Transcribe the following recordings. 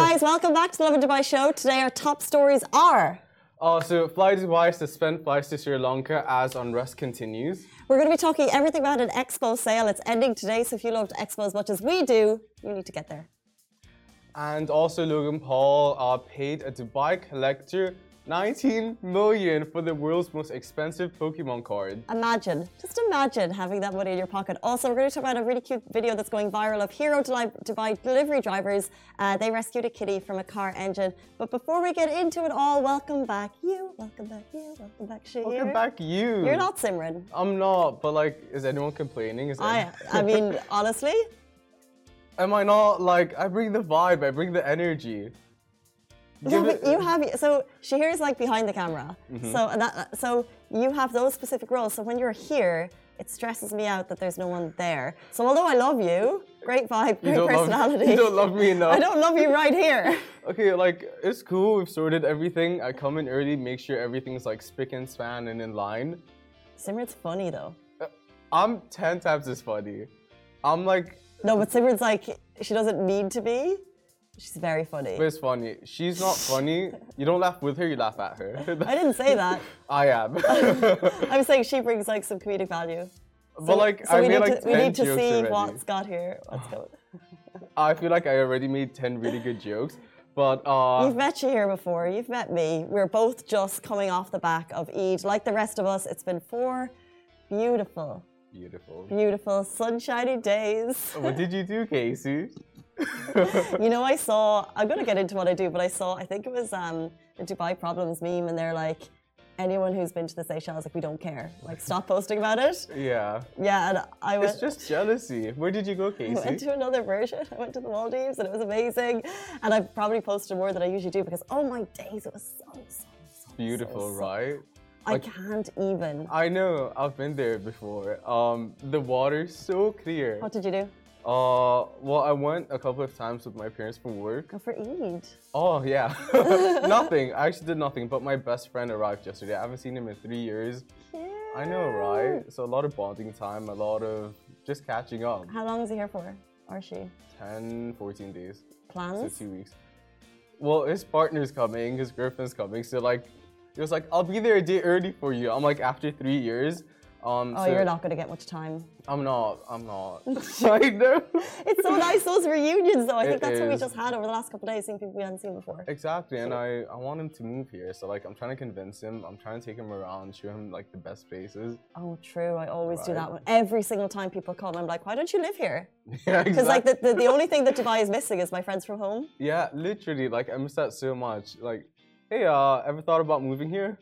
guys, welcome back to the Lovin Dubai show. Today our top stories are. Oh, so Fly Dubai suspend flights to Sri Lanka as unrest continues. We're going to be talking everything about an expo sale. It's ending today, so if you loved expo as much as we do, you need to get there. And also Logan Paul uh, paid a Dubai collector 19 million for the world's most expensive Pokemon card. Imagine, just imagine having that money in your pocket. Also, we're going to talk about a really cute video that's going viral of Hero Dubai delivery drivers. Uh, they rescued a kitty from a car engine. But before we get into it all, welcome back you, welcome back you, welcome back Shahir. Welcome back you. You're not Simran. I'm not, but like, is anyone complaining? Is I, I mean, honestly. Am I not like, I bring the vibe, I bring the energy. Yeah, but you have so Shahir is like behind the camera. Mm-hmm. So that so you have those specific roles. So when you're here, it stresses me out that there's no one there. So although I love you, great vibe, great you personality. Love, you don't love me enough. I don't love you right here. okay, like it's cool. We've sorted everything. I come in early, make sure everything's like spick and span and in line. Simran's funny though. Uh, I'm ten times as funny. I'm like. No, but Simran's like she doesn't need to be. She's very funny. But it's funny. She's not funny. You don't laugh with her, you laugh at her. I didn't say that. I am. I'm saying she brings like some comedic value. So, but like, so I we made need like to, we need to see already. what's got here. What's going. I feel like I already made ten really good jokes. But uh, you've met you here before. You've met me. We're both just coming off the back of Eid, like the rest of us. It's been four beautiful, beautiful, beautiful sunshiny days. What did you do, Casey? you know, I saw. I'm gonna get into what I do, but I saw. I think it was um, the Dubai Problems meme, and they're like, anyone who's been to the Seychelles, like, we don't care. Like, stop posting about it. Yeah. Yeah, and I was. It's just jealousy. Where did you go, Casey? I went to another version. I went to the Maldives, and it was amazing. And I probably posted more than I usually do because, oh my days, it was so so so beautiful, so, right? I like, can't even. I know. I've been there before. Um, the water's so clear. What did you do? Uh, well, I went a couple of times with my parents for work. Go for Eid. Oh yeah, nothing. I actually did nothing. But my best friend arrived yesterday. I haven't seen him in three years. Cute. I know, right? So a lot of bonding time, a lot of just catching up. How long is he here for? Or she? 10, 14 days. Plans? So two weeks. Well, his partner's coming, his girlfriend's coming. So like, he was like, "I'll be there a day early for you." I'm like, after three years. Um, oh, so you're not going to get much time. I'm not. I'm not. I know. It's so nice those reunions, though. I think that's is. what we just had over the last couple of days, seeing people we hadn't seen before. Exactly, and I I want him to move here. So like, I'm trying to convince him. I'm trying to take him around, show him like the best places. Oh, true. I always right. do that. Every single time people come, I'm like, why don't you live here? Yeah, exactly. Because like the, the the only thing that Dubai is missing is my friends from home. Yeah, literally. Like I miss that so much. Like, hey, uh, ever thought about moving here?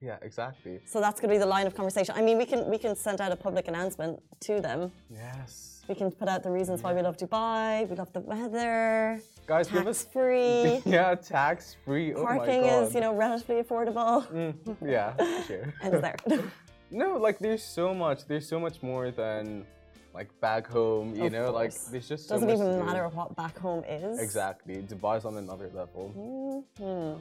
Yeah, exactly. So that's going to be the line of conversation. I mean, we can we can send out a public announcement to them. Yes. We can put out the reasons why we love Dubai. We love the weather. Guys, tax give us free. yeah, tax free. Oh Parking is you know relatively affordable. Mm, yeah, sure. and there. no, like there's so much. There's so much more than like back home. You of know, course. like there's just so doesn't even matter what back home is. Exactly, Dubai's on another level. Mm-hmm.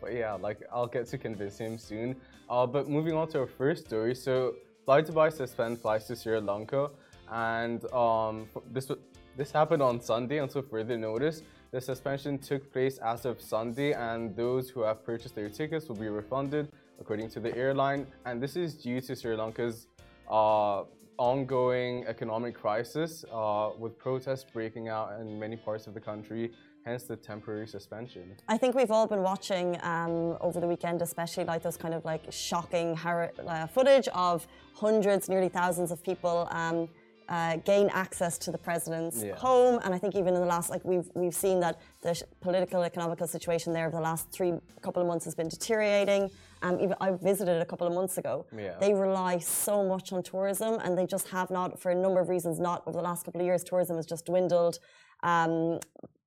But yeah, like I'll get to convince him soon. Uh, but moving on to our first story. So Fly Dubai suspend flights to Sri Lanka, and um, this this happened on Sunday until further notice. The suspension took place as of Sunday, and those who have purchased their tickets will be refunded according to the airline. And this is due to Sri Lanka's uh, ongoing economic crisis, uh, with protests breaking out in many parts of the country hence the temporary suspension. I think we've all been watching um, over the weekend, especially like those kind of like shocking uh, footage of hundreds, nearly thousands of people um, uh, gain access to the president's yeah. home, and I think even in the last like we've we've seen that the political economical situation there over the last three couple of months has been deteriorating. Um, even I visited a couple of months ago. Yeah. They rely so much on tourism, and they just have not, for a number of reasons, not over the last couple of years. Tourism has just dwindled. Um,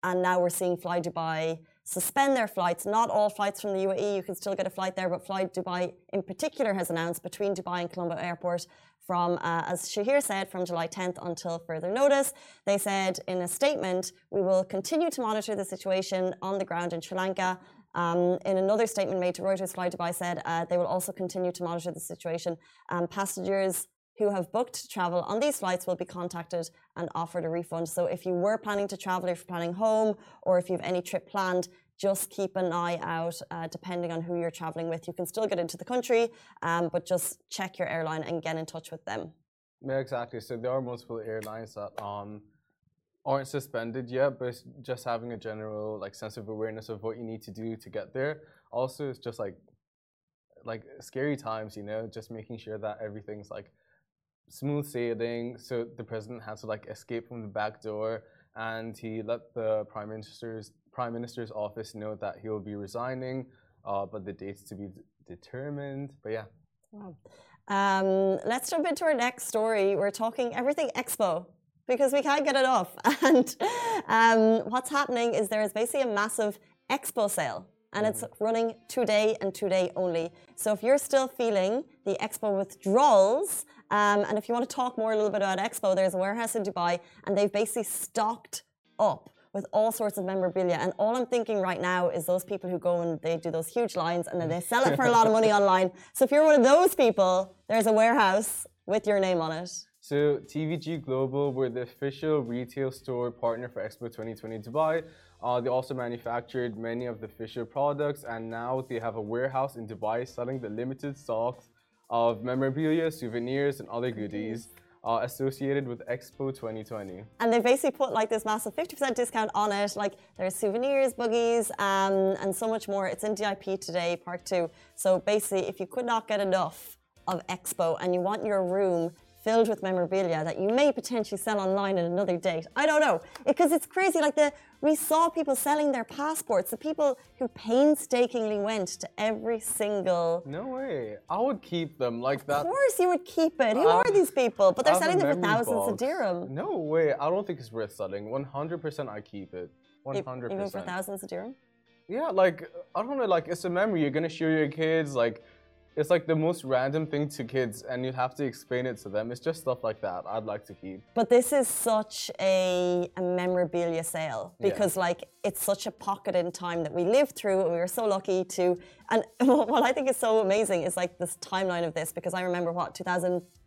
and now we're seeing Fly Dubai suspend their flights. Not all flights from the UAE, you can still get a flight there, but Fly Dubai in particular has announced between Dubai and Colombo Airport from, uh, as Shahir said, from July 10th until further notice. They said in a statement, we will continue to monitor the situation on the ground in Sri Lanka. Um, in another statement made to Reuters, Fly Dubai said uh, they will also continue to monitor the situation. Um, passengers who have booked travel on these flights will be contacted and offered a refund. So if you were planning to travel, if you're planning home, or if you have any trip planned, just keep an eye out uh, depending on who you're traveling with. You can still get into the country, um, but just check your airline and get in touch with them. Yeah, exactly. So there are multiple airlines that um aren't suspended yet, but just having a general like sense of awareness of what you need to do to get there. Also, it's just like like scary times, you know, just making sure that everything's like smooth sailing. So the president had to like escape from the back door, and he let the prime minister's prime minister's office know that he will be resigning, uh, but the date's to be d- determined. But yeah. Wow. Um, let's jump into our next story. We're talking everything Expo because we can't get it off. And um, what's happening is there is basically a massive Expo sale. And it's running today and today only. So if you're still feeling the Expo withdrawals, um, and if you want to talk more a little bit about Expo, there's a warehouse in Dubai, and they've basically stocked up with all sorts of memorabilia. And all I'm thinking right now is those people who go and they do those huge lines and then they sell it for a lot of money online. So if you're one of those people, there's a warehouse with your name on it. So TVG Global were the official retail store partner for Expo 2020 Dubai. Uh, they also manufactured many of the Fisher products, and now they have a warehouse in Dubai selling the limited stocks of memorabilia, souvenirs, and other goodies uh, associated with Expo 2020. And they basically put like this massive 50% discount on it. Like there's souvenirs, buggies, um, and so much more. It's in DIP today, part two. So basically, if you could not get enough of Expo and you want your room filled with memorabilia that you may potentially sell online at another date. I don't know. Because it's crazy. Like the we saw people selling their passports, the people who painstakingly went to every single No way. I would keep them like that. Of course you would keep it. Who Uh, are these people? But they're I have a selling them for thousands of dirham. No way. I don't think it's worth selling. 100% I keep it. E- 100%. Even for thousands of dirham? Yeah, like I don't know, like it's a memory you're gonna show your kids. Like it's like the most random thing to kids, and you have to explain it to them. It's just stuff like that. I'd like to keep. But this is such a, a memorabilia sale Yeah. because, like, it's such a pocket in time that we lived through, and we were so lucky to. And what I think is so amazing is like this timeline of this because I remember what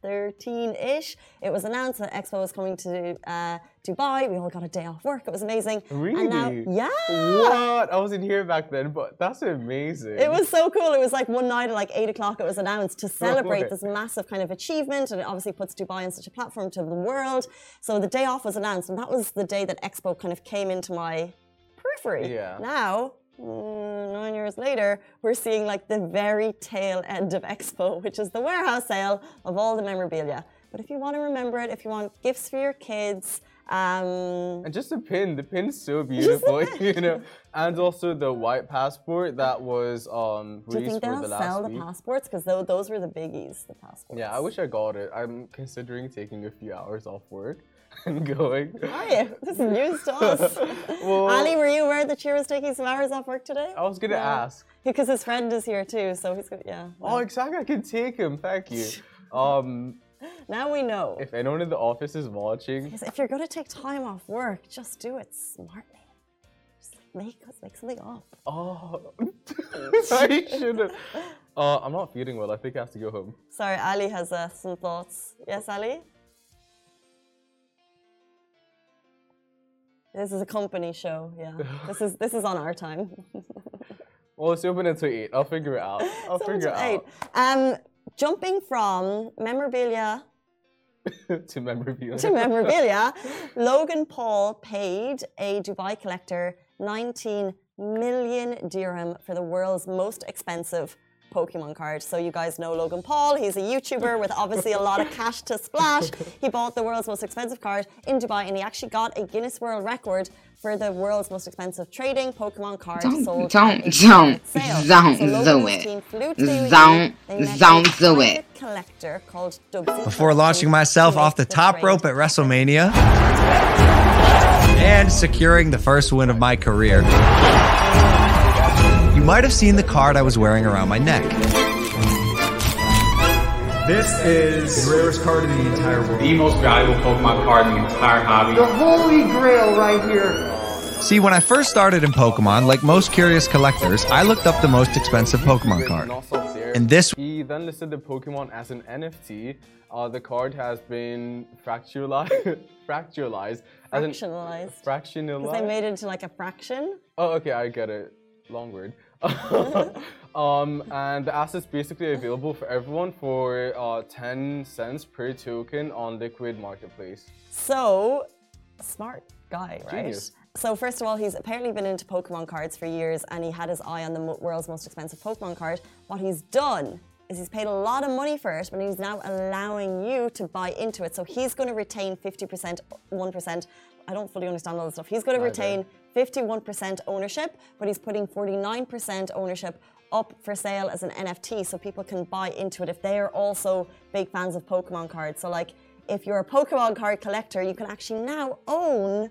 2013-ish. It was announced that Expo was coming to uh, Dubai. We all got a day off work. It was amazing. And now, Really? yeah. What? I wasn't here back then, but that's amazing. It was so cool. It was like one night at like eight o'clock. It was announced to celebrate this massive kind of achievement, and it obviously puts Dubai on such a platform to the world. So the day off was announced, and that was the day that Expo kind of came into my periphery. Yeah. Now. Mm, Nine years later, we're seeing like the very tail end of Expo, which is the warehouse sale of all the memorabilia. But if you want to remember it, if you want gifts for your kids, um, And just the pin, the pin's so beautiful, you know. And also the white passport that was um do you think they'll the sell the week. passports? Because those were the biggies, the passports. Yeah, I wish I got it. I'm considering taking a few hours off work going. Are you? This is news to us. Well- Ali, were you aware that she was taking some hours off work today? I was gonna Yeah. ask. Because his friend is here too, so he's good. Yeah. Oh, exactly. I can take him. Thank you. Um, Now we know. if anyone in the office is watching, Because if you're going to take time off work, just do it smartly. Just make make something up. oh, I should have. Uh, I'm not feeling well. I think I have to go home. Sorry, Ali has uh, some thoughts. Yes, Ali. This is a company show. Yeah. This is this is on our time. Well, it's open until eight. I'll figure it out. I'll figure it Eight. out. Um, jumping from memorabilia to memorabilia. to memorabilia, Logan Paul paid a Dubai collector 19 million dirham for the world's most expensive Pokemon card. So you guys know Logan Paul. He's a YouTuber with obviously a lot of cash to splash. He bought the world's most expensive card in Dubai, and he actually got a Guinness World Record for the world's most expensive trading Pokemon card Don't- sold. don't- don't- don't so do and it. team flew to the UAE. Don't- don't do it. collector called Dubsy Before launching myself off the make top trade. rope at WrestleMania and securing the first win of my career, you might have seen the card I was wearing around my neck. This is the rarest card in the entire world. the most valuable Pokemon card in the entire hobby. The holy grail right here. See, when I first started in Pokemon, like most curious collectors, I looked up the most expensive Pokemon card. Not stop there. And this- he then listed the Pokemon as an NFT. Uh, the card has been fracturalized, fracturalized as Fractionalized. fractionalized. Because they made it into like a fraction. Oh, okay, I get it. Long word. um, and the asset's basically available for everyone for uh, 10 cents per token on Liquid Marketplace. So, smart guy, right? Genius. So, first of all, he's apparently been into Pokemon cards for years and he had his eye on the world's most expensive Pokemon card. What he's done is he's paid a lot of money for it, but he's now allowing you to buy into it. So, he's going to retain 50%, 1%. I don't fully understand all this stuff. He's going to retain 51% ownership, but he's putting 49% ownership up for sale as an NFT so people can buy into it if they are also big fans of Pokemon cards. So, like, if you're a Pokemon card collector, you can actually now own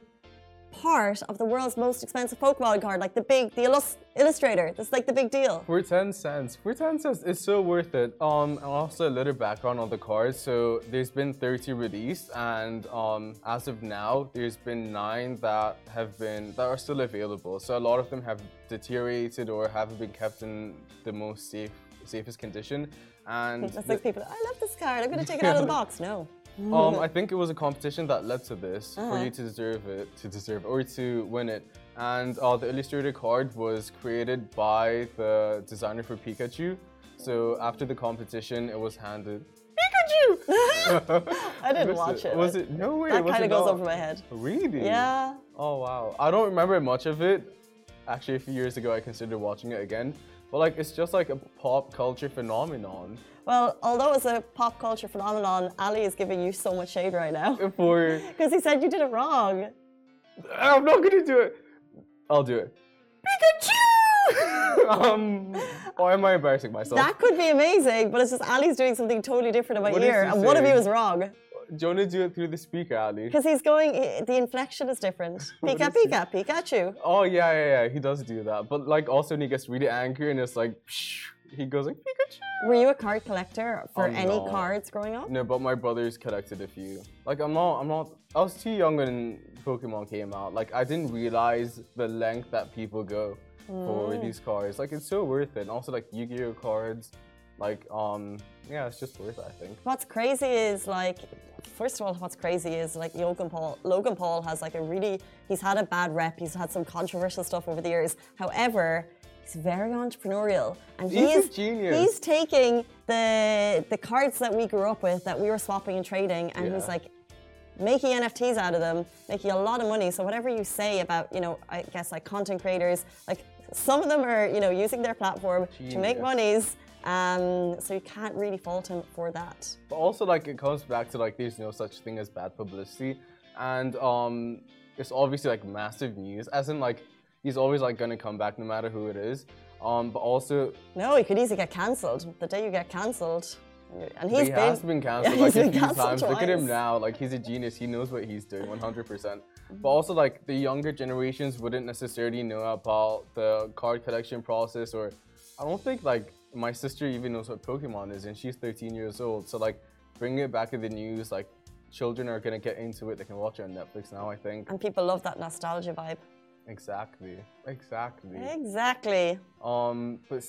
part of the world's most expensive Pokemon card, like the big, the illus- illustrator. That's like the big deal. For 10 cents. For 10 cents, it's so worth it. Um, and also a little background on the cards. So there's been 30 released, and um, as of now, there's been nine that have been that are still available. So a lot of them have deteriorated or haven't been kept in the most safe safest condition. And That's the- like people, I love this card. I'm to take it out of the box. No. Um, I think it was a competition that led to this for Uh-huh. you to deserve it, to deserve or to win it. And uh, the illustrated card was created by the designer for Pikachu. So after the competition, it was handed. Pikachu! I didn't watch it. Was it? No way. That kind of goes over my head. Really? Yeah. Oh wow. I don't remember much of it. Actually, a few years ago, I considered watching it again. But like, it's just like a pop culture phenomenon. Well, although it's a pop culture phenomenon, Ali is giving you so much shade right now. For Because he said you did it wrong. I'm not gonna do it. I'll do it. Pikachu! um, why am I embarrassing myself? That could be amazing, but it's just Ali's doing something totally different in my What ear, and one of you is wrong. do you want to do it through the speaker, Ali? Because he's going, the inflection is different. Pika, Pika, Pikachu. Oh yeah, yeah, yeah. He does do that, but like also when he gets really angry and it's like, he goes like. Were you a card collector for Oh, any no. cards growing up? No, but my brothers collected a few. Like I'm not, I'm not. I was too young when Pokemon came out. Like I didn't realize the length that people go for these cards. Like it's so worth it. And also like Yu-Gi-Oh cards. Like um, yeah, it's just worth it. I think. What's crazy is like, first of all, what's crazy is like Logan Paul. Logan Paul has like a really, he's had a bad rep. He's had some controversial stuff over the years. However, he's very entrepreneurial, and He's he's genius. He's taking the the cards that we grew up with, that we were swapping and trading, and he's like making NFTs out of them, making a lot of money. So whatever you say about, you know, I guess like content creators, like some of them are, you know, using their platform to make monies. Um, so you can't really fault him for that. But also like it comes back to like there's no such thing as bad publicity, and um, it's obviously like massive news. As in like he's always like gonna come back no matter who it is. Um, but also No, he could easily get cancelled. The day you get cancelled, and he's he been, has been cancelled Yeah, like a few times. Look at him now, like he's a genius. He knows what he's doing, 100%. But also like the younger generations wouldn't necessarily know about the card collection process, or I don't think like my sister even knows what Pokemon is, and she's 13 years old. So like bringing it back in the news, like children are gonna get into it. They can watch it on Netflix now. I think and people love that nostalgia vibe. Exactly, exactly. Exactly. Um, but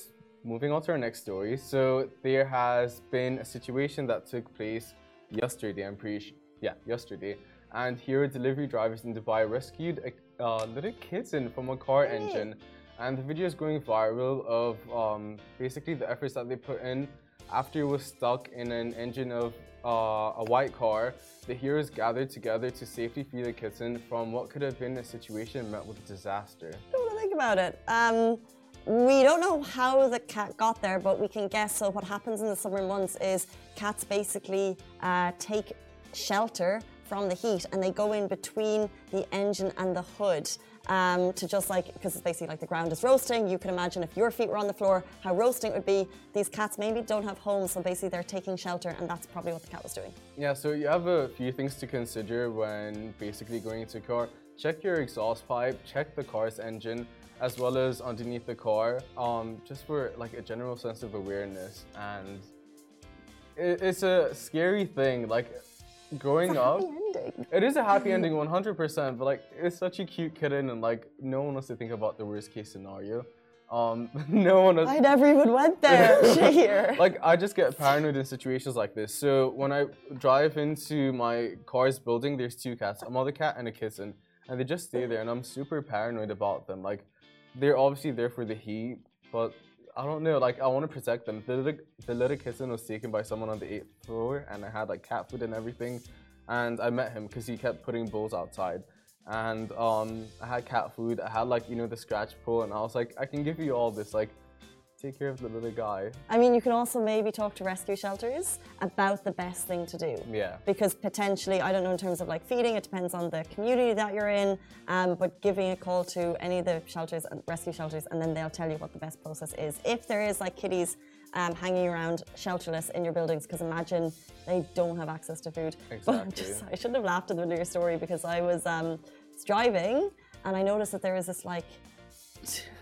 moving on to our next story. So there has been a situation that took place yesterday. I'm pretty sure. Yeah, yesterday. And here, delivery drivers in Dubai rescued a uh, little kitten from a car engine. And the video is going viral of um, basically the efforts that they put in after it was stuck in an engine of uh, a white car. The heroes gathered together to safely free the kitten from what could have been a situation met with disaster. don't want to think about it. Um, we don't know how the cat got there, but we can guess. So, what happens in the summer months is cats basically uh, take shelter from the heat and they go in between the engine and the hood. Um, to just like, because basically like the ground is roasting. You can imagine if your feet were on the floor, how roasting it would be. These cats maybe don't have homes, so basically they're taking shelter, and that's probably what the cat was doing. Yeah, so you have a few things to consider when basically going into a car. Check your exhaust pipe, check the car's engine, as well as underneath the car, um, just for like a general sense of awareness. And it, it's a scary thing. Like growing up, ending. it is a happy ending, 100%. But like, it's such a cute kitten, and like, no one wants to think about the worst case scenario. Um, no one was. I never even went there. Shahir. like I just get paranoid in situations like this. So when I drive into my car's building, there's two cats, a mother cat and a kitten, and they just stay there, and I'm super paranoid about them. Like they're obviously there for the heat, but I don't know. Like I want to protect them. The little, the little kitten was taken by someone on the eighth floor, and I had like cat food and everything, and I met him because he kept putting bowls outside. And um, I had cat food. I had like you know the scratch pull, and I was like, I can give you all this. Like, take care of the little guy. I mean, you can also maybe talk to rescue shelters about the best thing to do. Yeah. Because potentially, I don't know in terms of like feeding, it depends on the community that you're in, um, but giving a call to any of the shelters and rescue shelters, and then they'll tell you what the best process is. If there is like kitties um, hanging around shelterless in your buildings, because imagine they don't have access to food. But Exactly. just, I shouldn't have laughed at the your story because I was um, driving and I noticed that there was this like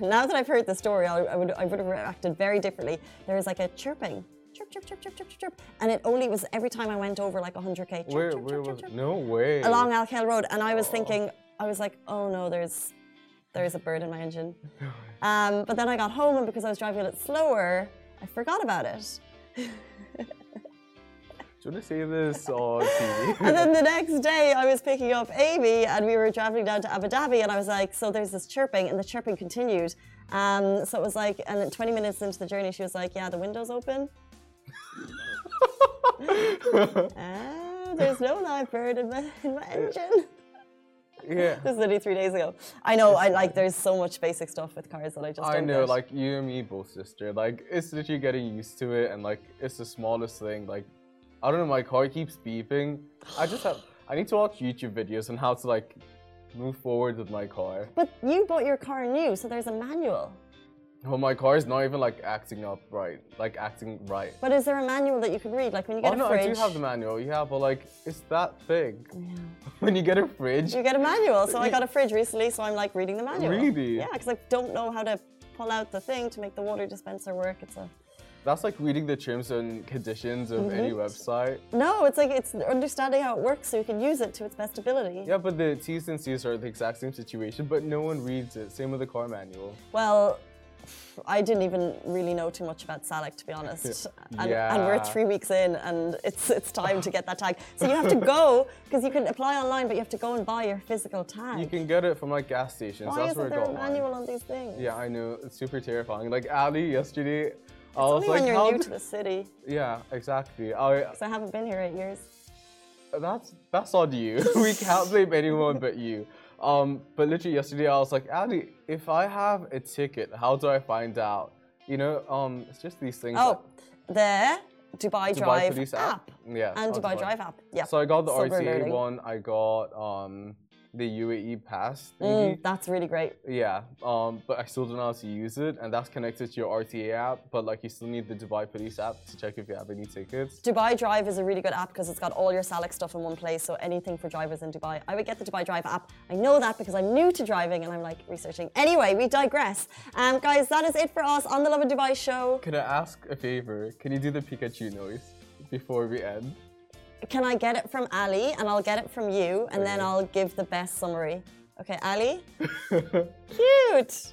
now that I've heard the story, I, I would I would have reacted very differently. There was like a chirping, chirp, chirp, chirp, chirp, chirp, chirp, chirp, and it only was every time I went over like 100k. Chirp, Where chirp, where chirp, was chirp, chirp, no way along Al Khail Road, and I was thinking, I was like, oh no, there's there's a bird in my engine. Um, but then I got home, and because I was driving a bit slower, I forgot about it. Do you want to say this on TV? And then the next day, I was picking up Amy, and we were traveling down to Abu Dhabi, and I was like, so there's this chirping, and the chirping continued. Um, so it was like, and then 20 minutes into the journey, she was like, yeah, the window's open. ah, there's no live bird in my, in my engine. yeah. This is literally three days ago. I know, I like, there's so much basic stuff with cars that I just I don't know, get. like you and me both, sister. Like it's literally getting used to it, and like it's the smallest thing. Like I don't know, my car keeps beeping. I just have. I need to watch YouTube videos on how to like move forward with my car. But you bought your car new, so there's a manual. Well, my car is not even like acting up right, like acting right. But is there a manual that you can read? Like when you get oh a no, fridge. I do have the manual. Yeah, but like it's that big. when you get a fridge, You get a manual. So I got a fridge recently, so I'm like reading the manual. Really? Yeah, because I don't know how to pull out the thing to make the water dispenser work. It's a that's like reading the terms and conditions of any Mm-hmm. website. no. It's like it's understanding how it works so you can use it to its best ability. Yeah, but the T's and C's are the exact same situation, but no one reads it. Same with the car manual. Well, I didn't even really know too much about Salik to be honest, and, and we're three weeks in, and it's it's time to get that tag. So you have to go because you can apply online, but you have to go and buy your physical tag. You can get it from like gas stations. Why That's isn't where I there got a manual on these things? Yeah, I know. It's super terrifying. Like Ali yesterday, I It's was only like, when you're new to the city, Yeah, exactly. I because I haven't been here eight years. that's that's on you. we can't blame anyone but you. Um, but literally yesterday I was like, Ali, if I have a ticket, how do I find out? You know, um, it's just these things. Oh, the Dubai, Dubai Drive Police app. app? Yeah, And on Dubai Dubai. Drive app. Yeah. So I got the Silver RTA learning. one. I got um the UAE pass Mm, that's really great. Yeah, um, but I still don't know how to use it, and that's connected to your RTA app. But like, you still need the Dubai Police app to check if you have any tickets. Dubai Drive is a really good app because it's got all your Salik stuff in one place. So anything for drivers in Dubai. I would get the Dubai Drive app. I know that because I'm new to driving and I'm like researching. Anyway, we digress. Um, guys, that is it for us on the Lovin Dubai show. Can I ask a favor? Can you do the Pikachu noise before we end? Can I get it from Ali and I'll get it from you and then I'll give the best summary. Okay, Ali? Cute.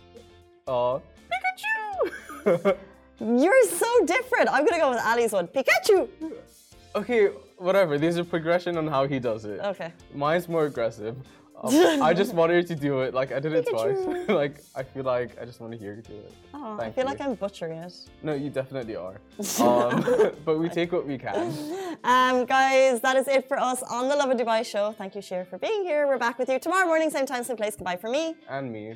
Uh, Pikachu. You're so different. I'm gonna go with Ali's one. Pikachu. okay, whatever. There's a progression on how he does it. Okay. Mine's more aggressive. Um, I just wanted to do it. Like I did it twice. like I feel like I just want to hear you do it. Oh, I feel you. like I'm butchering it. No, you definitely are. Um, but we take what we can. Um, guys, that is it for us on the Lovin Dubai show. Thank you, Shahir, for being here. We're back with you tomorrow morning, same time, same place. Goodbye for me. And me.